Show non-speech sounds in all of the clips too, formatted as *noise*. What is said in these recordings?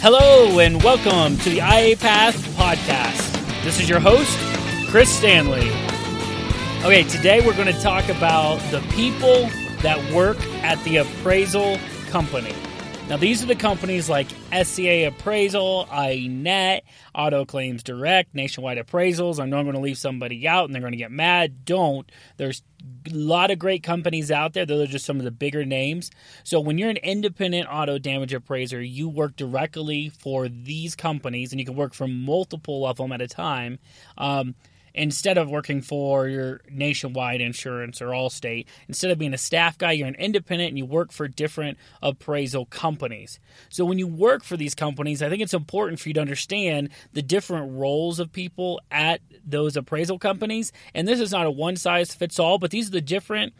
Hello and welcome to the IA Path podcast. This is your host, Chris Stanley. Okay, today we're going to talk about the people that work at the appraisal company. Now, these are the companies like SCA Appraisal, IANET, Auto Claims Direct, Nationwide Appraisals. I know I'm going to leave somebody out and they're going to get mad. Don't. There's a lot of great companies out there. Those are just some of the bigger names. So, when you're an independent auto damage appraiser, you work directly for these companies and you can work for multiple of them at a time. Um, instead of working for your nationwide insurance or Allstate, instead of being a staff guy, you're an independent and you work for different appraisal companies. So when you work for these companies, I think it's important for you to understand the different roles of people at those appraisal companies. And this is not a one size fits all, but these are the different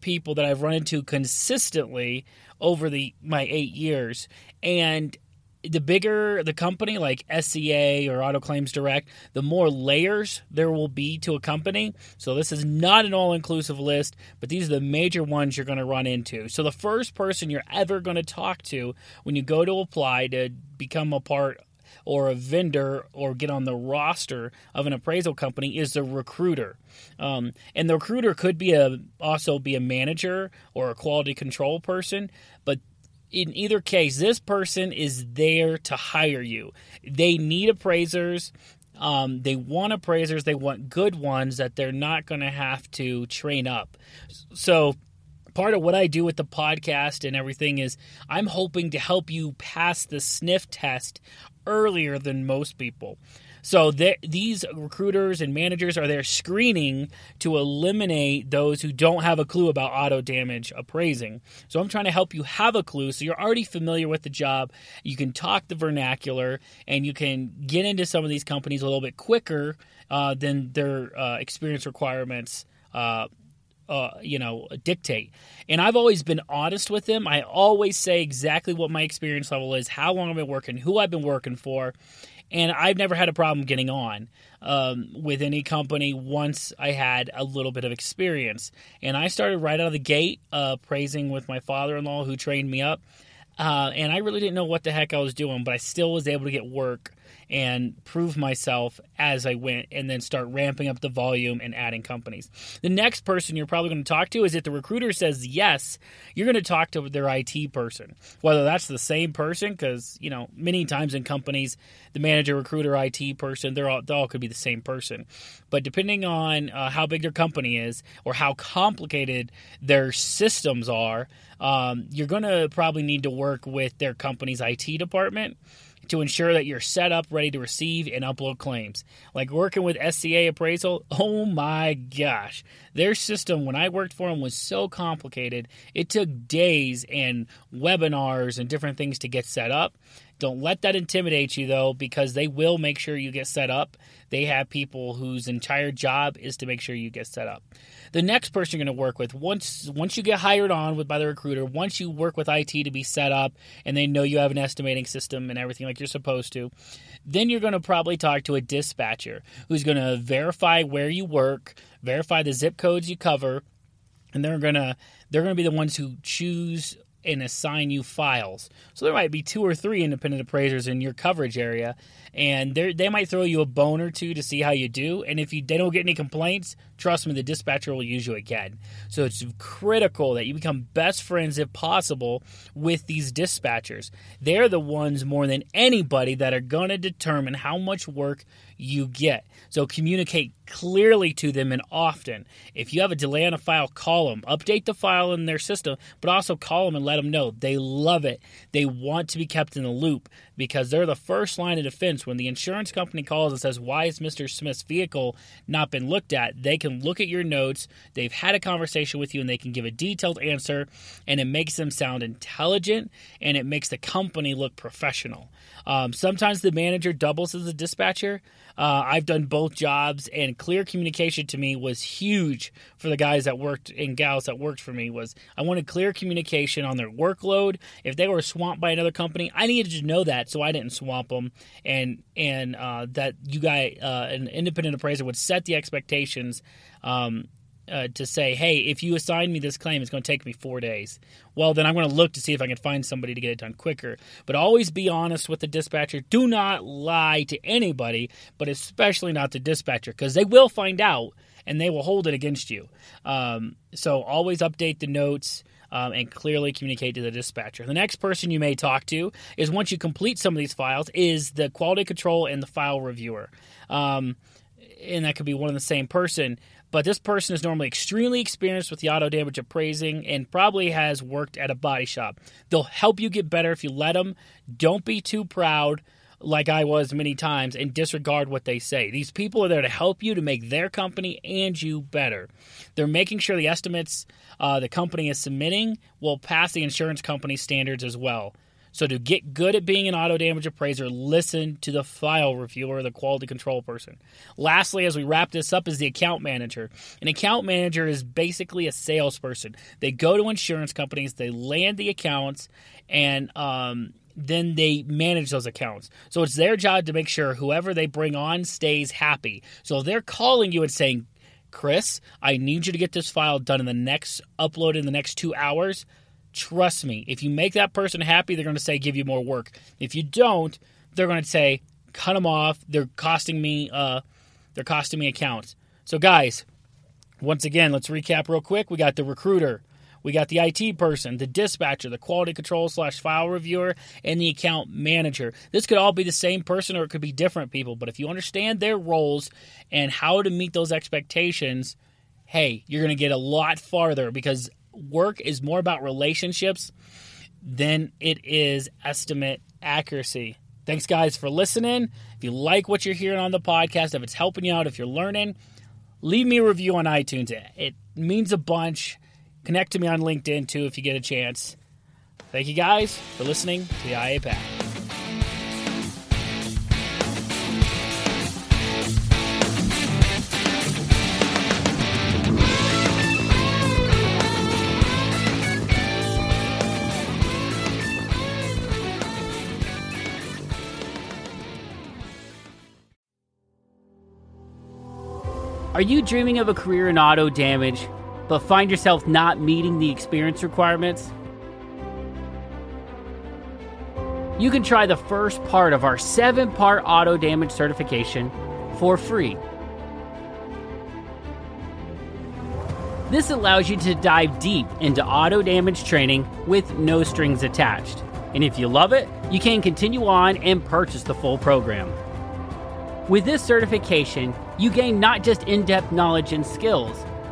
people that I've run into consistently over the my 8 years. And the bigger the company, like SCA or Auto Claims Direct, the more layers there will be to a company. So this is not an all-inclusive list, but these are the major ones you're going to run into. So the first person you're ever going to talk to when you go to apply to become a part or a vendor or get on the roster of an appraisal company is the recruiter. Um, and the recruiter could be a also be a manager or a quality control person, but in either case, this person is there to hire you. They need appraisers. Um, they want appraisers. They want good ones that they're not going to have to train up. So, part of what I do with the podcast and everything is I'm hoping to help you pass the sniff test earlier than most people. So these recruiters and managers are there screening to eliminate those who don't have a clue about auto damage appraising. So I'm trying to help you have a clue so you're already familiar with the job. You can talk the vernacular and you can get into some of these companies a little bit quicker uh, than their uh, experience requirements. Uh, uh, you know, dictate. And I've always been honest with them. I always say exactly what my experience level is, how long I've been working, who I've been working for, and I've never had a problem getting on um, with any company once I had a little bit of experience. And I started right out of the gate uh, praising with my father in law who trained me up. Uh, and I really didn't know what the heck I was doing, but I still was able to get work and prove myself as I went and then start ramping up the volume and adding companies. The next person you're probably going to talk to is if the recruiter says yes, you're going to talk to their IT person. Whether that's the same person, because, you know, many times in companies, the manager, recruiter, IT person, they're all, they all could be the same person. But depending on uh, how big their company is or how complicated their systems are, um, you're going to probably need to work with their company's IT department to ensure that you're set up, ready to receive and upload claims. Like working with SCA Appraisal, *laughs* oh my gosh. Their system, when I worked for them, was so complicated. It took days and webinars and different things to get set up. Don't let that intimidate you though, because they will make sure you get set up. They have people whose entire job is to make sure you get set up. The next person you're going to work with, once once you get hired on with by the recruiter, once you work with IT to be set up and they know you have an estimating system and everything like you're supposed to, then you're going to probably talk to a dispatcher who's going to verify where you work, verify the zip codes you cover, and they're going to they're going to be the ones who choose and assign you files. So there might be two or three independent appraisers in your coverage area, and they might throw you a bone or two to see how you do. And if you they don't get any complaints, trust me, the dispatcher will use you again. So it's critical that you become best friends, if possible, with these dispatchers. They're the ones more than anybody that are going to determine how much work you get. So communicate clearly to them and often. If you have a delay on a file, call them. Update the file in their system, but also call them and let them know. They love it. They want to be kept in the loop because they're the first line of defense. When the insurance company calls and says, Why has Mr. Smith's vehicle not been looked at? They can look at your notes. They've had a conversation with you and they can give a detailed answer, and it makes them sound intelligent and it makes the company look professional. Um, sometimes the manager doubles as a dispatcher. Uh, I've done both jobs, and clear communication to me was huge for the guys that worked and gals that worked for me. Was I wanted clear communication on their workload. If they were swamped by another company, I needed to know that so I didn't swamp them, and and uh, that you guys, uh, an independent appraiser, would set the expectations um, uh, to say, hey, if you assign me this claim, it's going to take me four days. Well, then I'm going to look to see if I can find somebody to get it done quicker. But always be honest with the dispatcher. Do not lie to anybody, but especially not the dispatcher, because they will find out and they will hold it against you. Um, so always update the notes. Um, and clearly communicate to the dispatcher. The next person you may talk to is once you complete some of these files is the quality control and the file reviewer, um, and that could be one and the same person but this person is normally extremely experienced with the auto damage appraising and probably has worked at a body shop. They'll help you get better if you let them. Don't be too proud like I was many times and disregard what they say. These people are there to help you to make their company and you better. They're making sure the estimates uh, the company is submitting will pass the insurance company standards as well. So to get good at being an auto damage appraiser, listen to the file reviewer, the quality control person. Lastly, as we wrap this up, is the account manager. An account manager is basically a salesperson. They go to insurance companies, they land the accounts, and um, then they manage those accounts. So it's their job to make sure whoever they bring on stays happy. So they're calling you and saying, Chris, I need you to get this file done in the next upload in the next two hours Trust me, if you make that person happy, they're going to say give you more work. If you don't, they're going to say cut them off. They're costing me. Uh, they're costing me accounts. So guys, once again, let's recap real quick. We got the recruiter, we got the IT person, the dispatcher, the quality control slash file reviewer, and the account manager. This could all be the same person or it could be different people. But if you understand their roles and how to meet those expectations, hey, you're going to get a lot farther because work is more about relationships than it is estimate accuracy. Thanks, guys, for listening. If you like what you're hearing on the podcast, if it's helping you out, if you're learning, leave me a review on iTunes. It means a bunch. Connect to me on LinkedIn too if you get a chance. Thank you guys for listening to the IA Path. Are you dreaming of a career in auto damage, but find yourself not meeting the experience requirements? You can try the first part of our seven part auto damage certification for free. This allows you to dive deep into auto damage training with no strings attached. And if you love it, you can continue on and purchase the full program. With this certification, you gain not just in depth knowledge and skills,